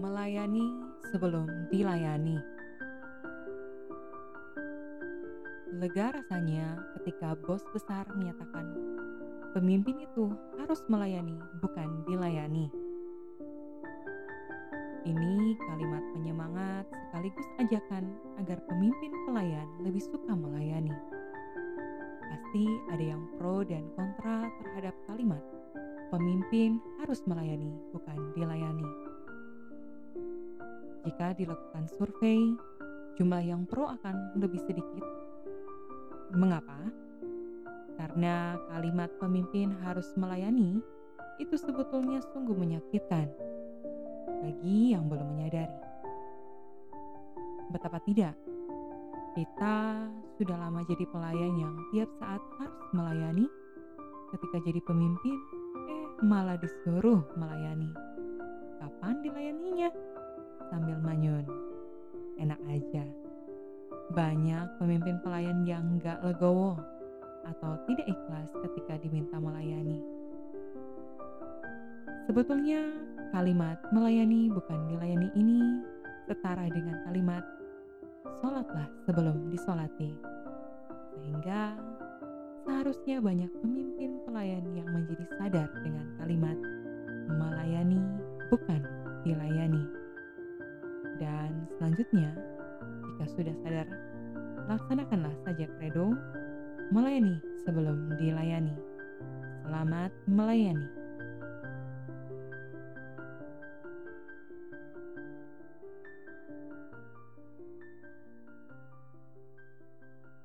Melayani sebelum dilayani. Lega rasanya ketika bos besar menyatakan pemimpin itu harus melayani, bukan dilayani. Ini kalimat penyemangat sekaligus ajakan agar pemimpin pelayan lebih suka melayani. Pasti ada yang pro dan kontra terhadap kalimat pemimpin harus melayani, bukan dilayani. Jika dilakukan survei, jumlah yang pro akan lebih sedikit. Mengapa? Karena kalimat pemimpin harus melayani itu sebetulnya sungguh menyakitkan bagi yang belum menyadari. Betapa tidak, kita sudah lama jadi pelayan yang tiap saat harus melayani. Ketika jadi pemimpin, eh malah disuruh melayani. Kapan dilayaninya? Sambil manyun. Enak aja. Banyak pemimpin pelayan yang gak legowo atau tidak ikhlas ketika diminta melayani. Sebetulnya kalimat melayani bukan dilayani ini setara dengan kalimat sholatlah sebelum disolati. Sehingga seharusnya banyak pemimpin pelayan yang menjadi sadar dengan kalimat melayani bukan dilayani. Dan selanjutnya, jika sudah sadar, laksanakanlah saja kredo melayani sebelum dilayani. Selamat melayani.